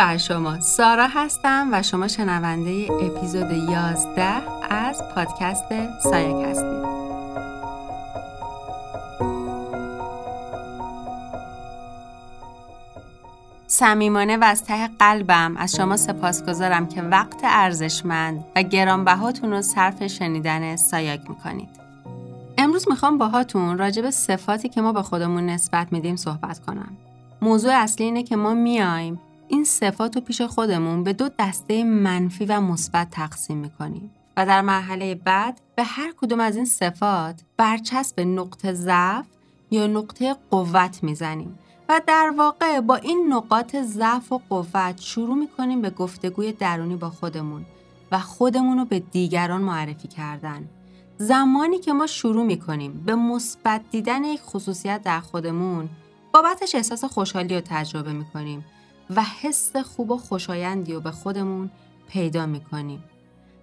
بر شما سارا هستم و شما شنونده اپیزود 11 از پادکست سایک هستید صمیمانه و از ته قلبم از شما سپاسگزارم که وقت ارزشمند و گرانبهاتون رو صرف شنیدن سایاک می‌کنید. امروز می‌خوام باهاتون راجع به صفاتی که ما به خودمون نسبت میدیم صحبت کنم. موضوع اصلی اینه که ما میایم این صفات رو پیش خودمون به دو دسته منفی و مثبت تقسیم می‌کنیم و در مرحله بعد به هر کدوم از این صفات برچسب نقطه ضعف یا نقطه قوت می‌زنیم و در واقع با این نقاط ضعف و قوت شروع می‌کنیم به گفتگوی درونی با خودمون و خودمون رو به دیگران معرفی کردن. زمانی که ما شروع می‌کنیم به مثبت دیدن یک خصوصیت در خودمون بابتش احساس خوشحالی رو تجربه می‌کنیم و حس خوب و خوشایندی رو به خودمون پیدا می‌کنیم.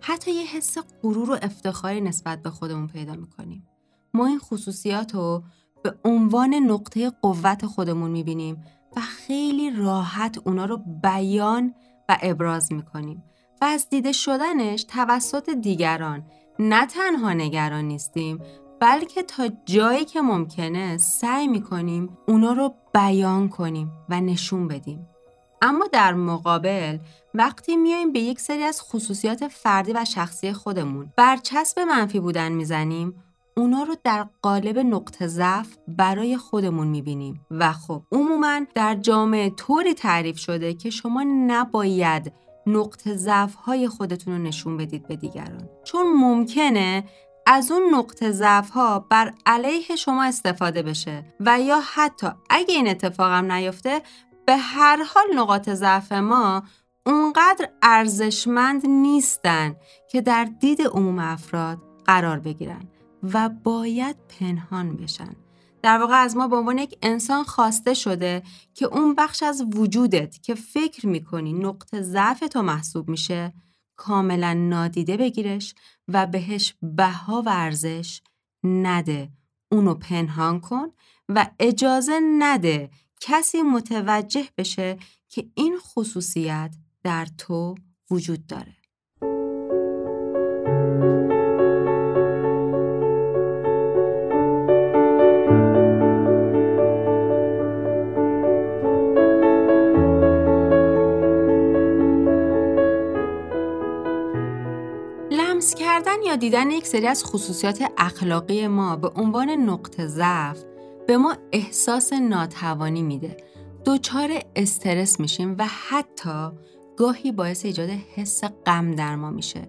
حتی یه حس غرور و افتخاری نسبت به خودمون پیدا می‌کنیم. ما این خصوصیات رو به عنوان نقطه قوت خودمون می‌بینیم و خیلی راحت اونا رو بیان و ابراز می‌کنیم و از دیده شدنش توسط دیگران نه تنها نگران نیستیم بلکه تا جایی که ممکنه سعی می‌کنیم اونا رو بیان کنیم و نشون بدیم. اما در مقابل وقتی میایم به یک سری از خصوصیات فردی و شخصی خودمون برچسب منفی بودن می‌زنیم اونا رو در قالب نقطه ضعف برای خودمون می‌بینیم. و خب عموما در جامعه طوری تعریف شده که شما نباید نقطه ضعف های خودتون رو نشون بدید به دیگران. چون ممکنه از اون نقطه ضعف ها بر علیه شما استفاده بشه و یا حتی اگه این اتفاقم نیفته به هر حال نقاط ضعف ما اونقدر ارزشمند نیستن که در دید عموم افراد قرار بگیرن و باید پنهان بشن. در واقع از ما به عنوان یک انسان خواسته شده که اون بخش از وجودت که فکر می‌کنی نقطه ضعف تو محسوب میشه کاملا نادیده بگیرش و بهش بها و ارزش نده. اونو پنهان کن و اجازه نده کسی متوجه بشه که این خصوصیت در تو وجود داره. لمس کردن یا دیدن یک سری از خصوصیات اخلاقی ما به عنوان نقطه ضعف به ما احساس ناتوانی میده. دچار استرس میشیم و حتی گاهی باعث ایجاد حس غم در ما میشه.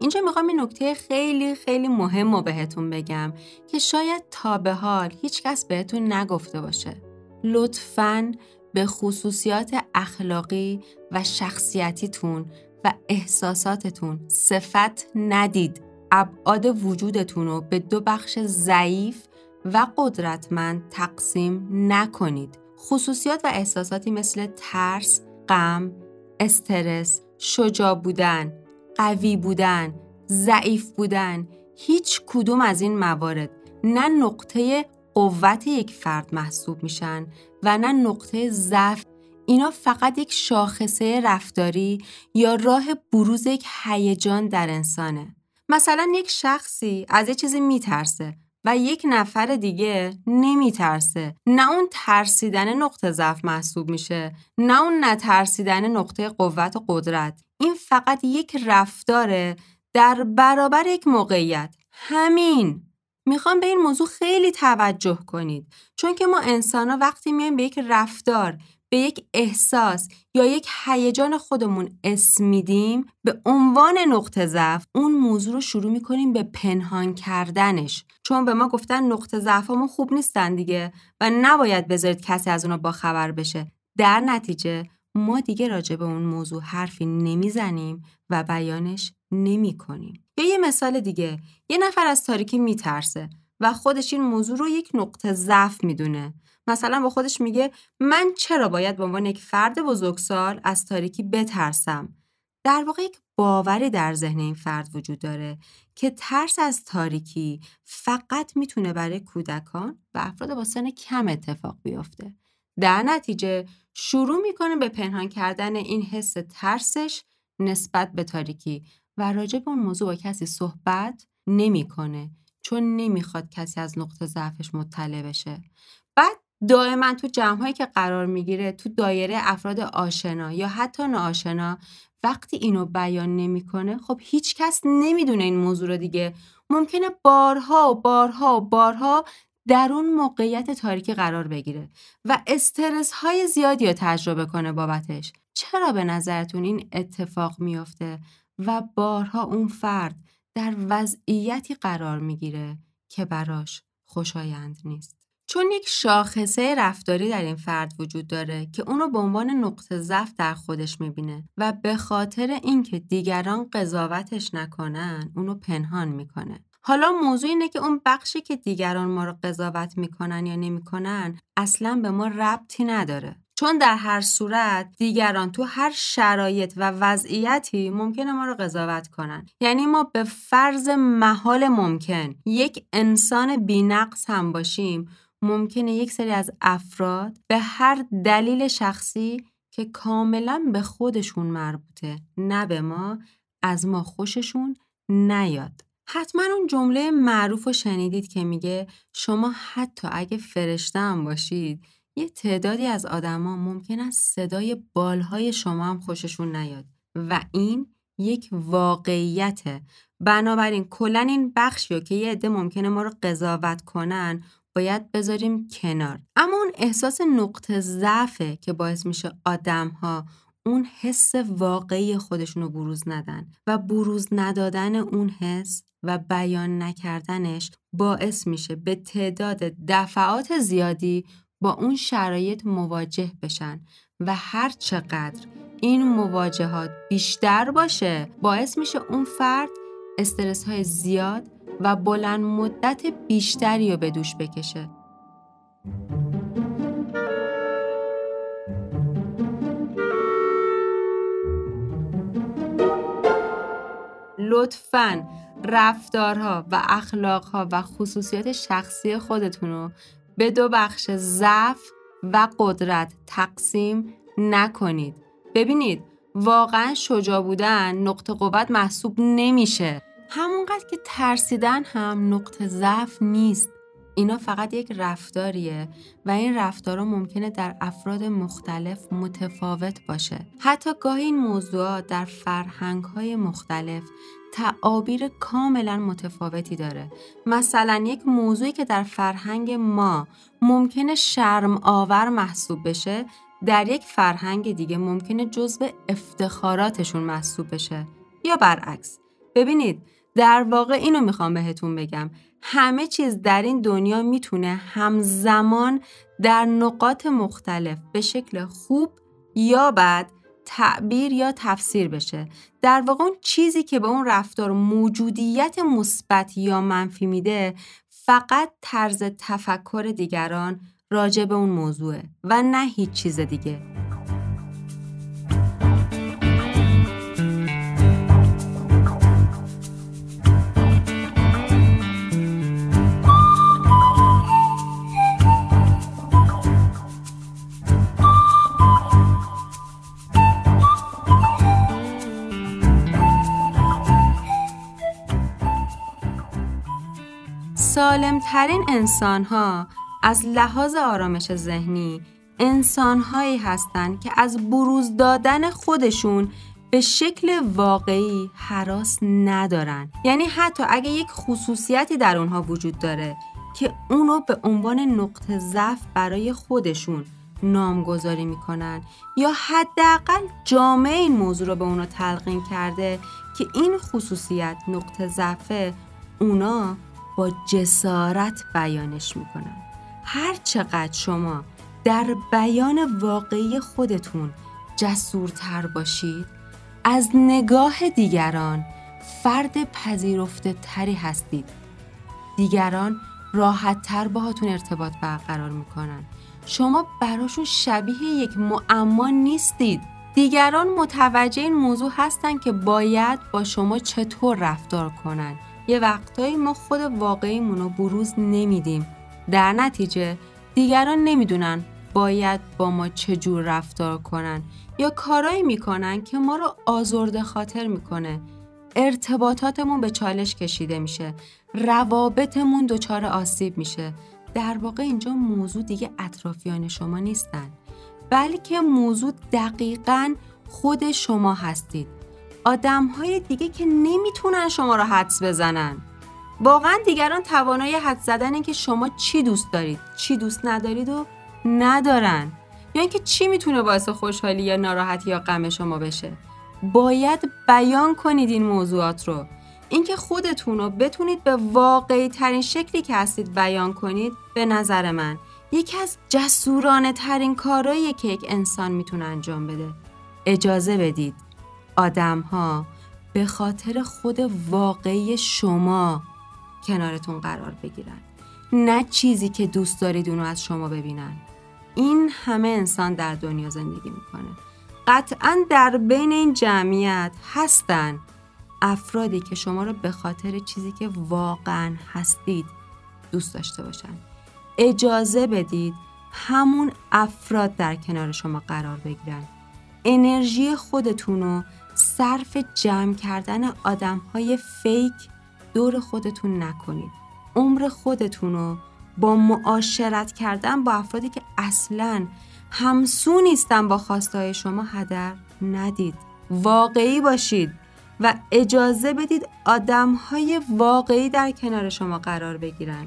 اینجا می‌خوام این نکته خیلی خیلی مهم رو بهتون بگم که شاید تا به حال هیچکس بهتون نگفته باشه. لطفاً به خصوصیات اخلاقی و شخصیتیتون و احساساتتون صفت ندید. ابعاد وجودتون رو به دو بخش ضعیف و قدرتمند تقسیم نکنید. خصوصیات و احساساتی مثل ترس، غم، استرس، شجاع بودن، قوی بودن، ضعیف بودن هیچ کدوم از این موارد نه نقطه قوت یک فرد محسوب میشن و نه نقطه ضعف. اینا فقط یک شاخصه رفتاری یا راه بروز یک هیجان در انسانه. مثلا یک شخصی از یه چیزی میترسه. و یک نفر دیگه نمیترسه. نه اون ترسیدن نقطه ضعف محسوب میشه نه اون نترسیدن نقطه قوت و قدرت. این فقط یک رفتاره در برابر یک موقعیت. همین. می‌خوام به این موضوع خیلی توجه کنید. چون که ما انسان ها وقتی میایم به یک رفتار به یک احساس یا یک هیجان خودمون اسم میدیم به عنوان نقطه ضعف اون موضوع رو شروع می‌کنیم به پنهان کردنش. چون به ما گفتن نقطه ضعفمون خوب نیستن دیگه و نباید بذارید کسی از اونو با خبر بشه. در نتیجه ما دیگه راجع به اون موضوع حرفی نمی‌زنیم و بیانش نمی کنیم. یا یه مثال دیگه یه نفر از تاریکی میترسه. و خودش این موضوع رو یک نقطه ضعف می‌دونه. مثلا با خودش میگه من چرا باید به عنوان یک فرد بزرگسال از تاریکی بترسم؟ در واقع یک باوری در ذهن این فرد وجود داره که ترس از تاریکی فقط می‌تونه برای کودکان و افراد با سن کم اتفاق بیفته. در نتیجه شروع می‌کنه به پنهان کردن این حس ترسش نسبت به تاریکی و راجع به اون موضوع با کسی صحبت نمی‌کنه. چون نمی‌خواد کسی از نقطه ضعفش مطلع بشه. بعد دائما تو جمعهایی که قرار می‌گیره تو دایره افراد آشنا یا حتی ناآشنا وقتی اینو بیان نمی‌کنه خب هیچ کس نمی‌دونه این موضوع رو دیگه. ممکنه بارها و بارها و بارها در اون موقعیت تاریکی قرار بگیره و استرس های زیادی رو تجربه کنه بابتش. چرا به نظرتون این اتفاق میافته و بارها اون فرد در وضعیتی قرار می‌گیره که براش خوشایند نیست. چون یک شاخصه رفتاری در این فرد وجود داره که اونو به عنوان نقطه ضعف در خودش می‌بینه و به خاطر اینکه دیگران قضاوتش نکنن اونو پنهان می‌کنه. حالا موضوع اینه که اون بخشی که دیگران ما رو قضاوت می‌کنن یا نمی‌کنن اصلا به ما ربطی نداره. چون در هر صورت دیگران تو هر شرایط و وضعیتی ممکنه ما رو قضاوت کنن. یعنی ما به فرض محال ممکن یک انسان بینقص هم باشیم ممکنه یک سری از افراد به هر دلیل شخصی که کاملا به خودشون مربوطه نه به ما از ما خوششون نیاد. حتما اون جمله معروف و شنیدید که میگه شما حتی اگه فرشته هم باشید یه تعدادی از آدما ممکن است صدای بالهای شما هم خوششون نیاد و این یک واقعیته. بنابراین کلا این بخشی که یه عده ممکنه ما رو قضاوت کنن باید بذاریم کنار. اما اون احساس نقطه ضعفه که باعث میشه آدم ها اون حس واقعی خودشون رو بروز ندن و بروز ندادن اون حس و بیان نکردنش باعث میشه به تعداد دفعات زیادی با اون شرایط مواجه بشن و هر چقدر این مواجهات بیشتر باشه باعث میشه اون فرد استرس های زیاد و بلند مدت بیشتری رو به دوش بکشه. لطفاً رفتارها و اخلاقها و خصوصیات شخصی خودتون رو به دو بخش ضعف و قدرت تقسیم نکنید. ببینید واقعا شجاع بودن نقطه قوت محسوب نمیشه. همونقدر که ترسیدن هم نقطه ضعف نیست. اینا فقط یک رفتاریه و این رفتارها ممکنه در افراد مختلف متفاوت باشه. حتی گاهی این موضوعات در فرهنگ‌های مختلف تعابیر کاملا متفاوتی داره. مثلا یک موضوعی که در فرهنگ ما ممکنه شرم آور محسوب بشه در یک فرهنگ دیگه ممکنه جزو افتخاراتشون محسوب بشه. یا برعکس. ببینید در واقع اینو می‌خوام بهتون بگم. همه چیز در این دنیا می‌تونه همزمان در نقاط مختلف به شکل خوب یا بد تعبیر یا تفسیر بشه. در واقع اون چیزی که به اون رفتار موجودیت مثبت یا منفی میده فقط طرز تفکر دیگران راجع به اون موضوعه و نه هیچ چیز دیگه. سالمترین انسان ها از لحاظ آرامش ذهنی انسان هایی هستند که از بروز دادن خودشون به شکل واقعی حراس ندارن. یعنی حتی اگه یک خصوصیتی در اونها وجود داره که اونو به عنوان نقطه ضعف برای خودشون نامگذاری می‌کنن یا حداقل جامعه این موضوع رو به اونا تلقین کرده که این خصوصیت نقطه ضعفه اونا با جسارت بیانش می‌کنم. هر چقدر شما در بیان واقعی خودتون جسورتر باشید از نگاه دیگران فرد پذیرفته تری هستید. دیگران راحت تر باهاتون ارتباط برقرار می‌کنن. شما براشون شبیه یک معما نیستید. دیگران متوجه این موضوع هستن که باید با شما چطور رفتار کنن. یه وقتایی ما خود واقعیمون رو بروز نمیدیم. در نتیجه دیگران نمی‌دونن باید با ما چجور رفتار کنن یا کارایی می‌کنن که ما رو آزرده خاطر می‌کنه. ارتباطاتمون به چالش کشیده میشه. روابطمون دچار آسیب میشه. در واقع اینجا موضوع دیگه اطرافیان شما نیستن. بلکه موضوع دقیقا خود شما هستید. آدم های دیگه که نمی‌تونن شما را حدس بزنن. واقعا دیگران توانایی حد زدن که شما چی دوست دارید چی دوست ندارید و ندارن. یا اینکه چی می‌تونه باعث خوشحالی یا ناراحتی یا غم شما بشه. باید بیان کنید این موضوعات رو. اینکه خودتون رو بتونید به واقعی ترین شکلی که هستید بیان کنید به نظر من یکی از جسورانه ترین کارهایی که یک انسان می‌تونه انجام بده. اجازه بدید. آدم ها به خاطر خود واقعی شما کنارتون قرار بگیرن. نه چیزی که دوست دارید اونو از شما ببینن. این همه انسان در دنیا زندگی می‌کنه. قطعا در بین این جمعیت هستن افرادی که شما رو به خاطر چیزی که واقعا هستید دوست داشته باشن. اجازه بدید همون افراد در کنار شما قرار بگیرن. انرژی خودتون رو صرف جمع کردن آدم های فیک دور خودتون نکنید. عمر خودتون رو با معاشرت کردن با افرادی که اصلا همسو نیستن با خواستهای شما هدر ندید. واقعی باشید و اجازه بدید آدم های واقعی در کنار شما قرار بگیرن.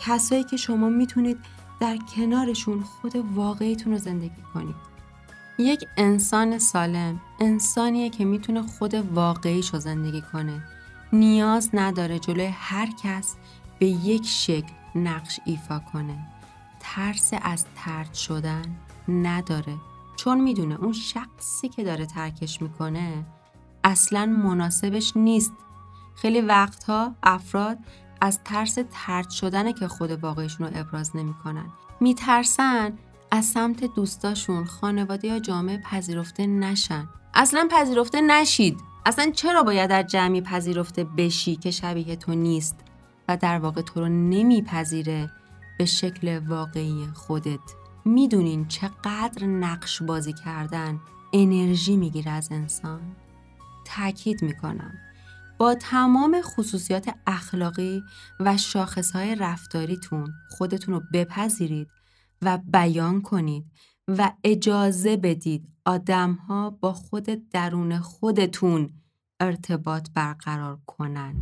کسایی که شما می‌تونید در کنارشون خود واقعیتون رو زندگی کنید. یک انسان سالم انسانیه که می‌تونه خود واقعیش رو زندگی کنه. نیاز نداره جلوی هر کس به یک شکل نقش ایفا کنه. ترس از ترد شدن نداره. چون می‌دونه اون شخصی که داره ترکش می‌کنه اصلا مناسبش نیست. خیلی وقتها افراد از ترس ترد شدنه که خود واقعیشون رو ابراز نمی‌کنن. میترسن از سمت دوستاشون خانواده یا جامعه پذیرفته نشن. اصلا پذیرفته نشید. اصلا چرا باید در جمعی پذیرفته بشی که شبیه تو نیست و در واقع تو رو نمیپذیره به شکل واقعی خودت؟ می‌دونین چقدر نقش بازی کردن انرژی می‌گیره از انسان؟ تاکید می‌کنم. با تمام خصوصیات اخلاقی و شاخصهای رفتاریتون خودتون رو بپذیرید و بیان کنید و اجازه بدید آدم ها با خود درون خودتون ارتباط برقرار کنن.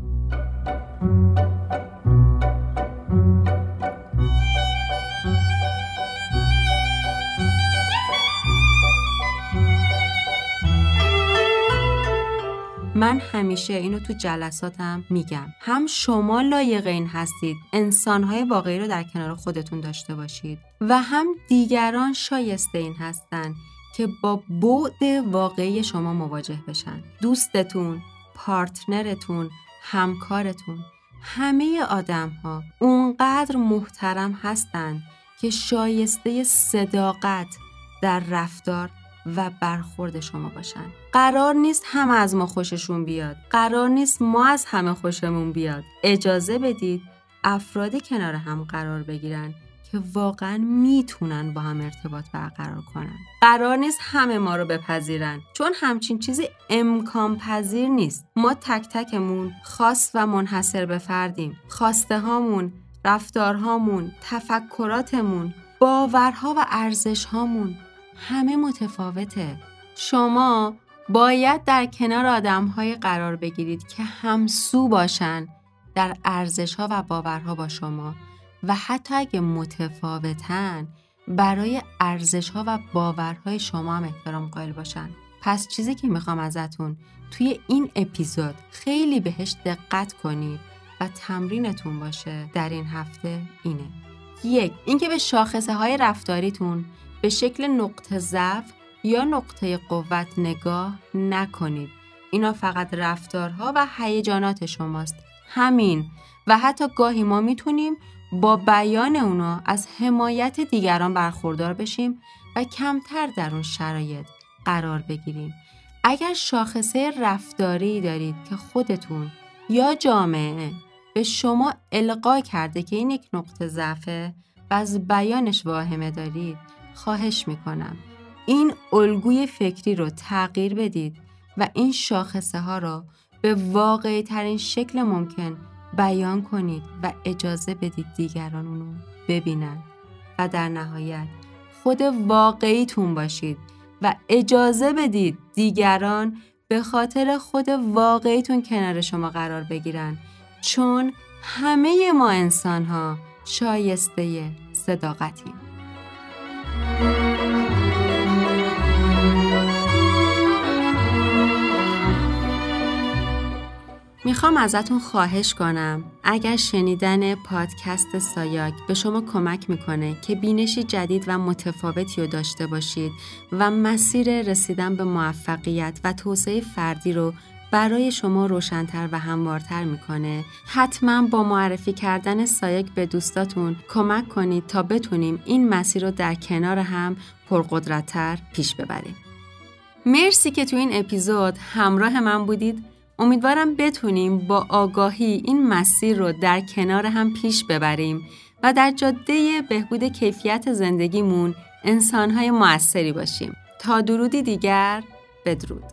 من همیشه اینو تو جلساتم میگم. هم شما لایق این هستید انسانهای واقعی رو در کنار خودتون داشته باشید و هم دیگران شایسته این هستند که با بعد واقعی شما مواجه بشن. دوستتون پارتنرتون همکارتون همه آدم ها اونقدر محترم هستند که شایسته صداقت در رفتار و برخورد شما باشن. قرار نیست همه از ما خوششون بیاد. قرار نیست ما از همه خوشمون بیاد. اجازه بدید افرادی کنار هم قرار بگیرن که واقعا می‌تونن با هم ارتباط برقرار کنن. قرار نیست همه ما رو بپذیرن. چون همچین چیزی امکان پذیر نیست. ما تک تکمون خاص و منحصر به فردیم. خواسته هامون رفتارهامون تفکراتمون باورها و ارزش هامون همه متفاوته. شما باید در کنار آدم قرار بگیرید که همسو باشن در ارزش ها و باورها با شما و حتی اگه متفاوتن برای ارزش ها و باورهای شما هم احترام قائل باشن. پس چیزی که می‌خوام ازتون توی این اپیزود خیلی بهش دقت کنید و تمرینتون باشه در این هفته اینه. یک اینکه به شاخصه های رفتاریتون به شکل نقطه ضعف یا نقطه قوت نگاه نکنید. اینا فقط رفتارها و هیجانات شماست. همین و حتی گاهی ما می‌تونیم با بیان اونا از حمایت دیگران برخوردار بشیم و کمتر در اون شرایط قرار بگیریم. اگر شاخصه رفتاری دارید که خودتون یا جامعه به شما القا کرده که این یک نقطه ضعفه و از بیانش واهمه دارید خواهش می‌کنم. این الگوی فکری رو تغییر بدید و این شاخصه ها را به واقعی ترین شکل ممکن بیان کنید و اجازه بدید دیگران اونو ببینن. و در نهایت خود واقعیتون باشید و اجازه بدید دیگران به خاطر خود واقعیتون کنار شما قرار بگیرن. چون همه ما انسان ها شایسته صداقتیم. می‌خوام ازتون خواهش کنم. اگر شنیدن پادکست سایاک به شما کمک می‌کنه که بینشی جدید و متفاوتی رو داشته باشید و مسیر رسیدن به موفقیت و توسعه فردی رو برای شما روشنتر و هموارتر می‌کنه. حتما با معرفی کردن سایک به دوستاتون کمک کنید تا بتونیم این مسیر رو در کنار هم پرقدرتتر پیش ببریم. مرسی که تو این اپیزود همراه من بودید. امیدوارم بتونیم با آگاهی این مسیر رو در کنار هم پیش ببریم و در جاده بهبود کیفیت زندگیمون انسانهای موثری باشیم. تا درودی دیگر بدرود.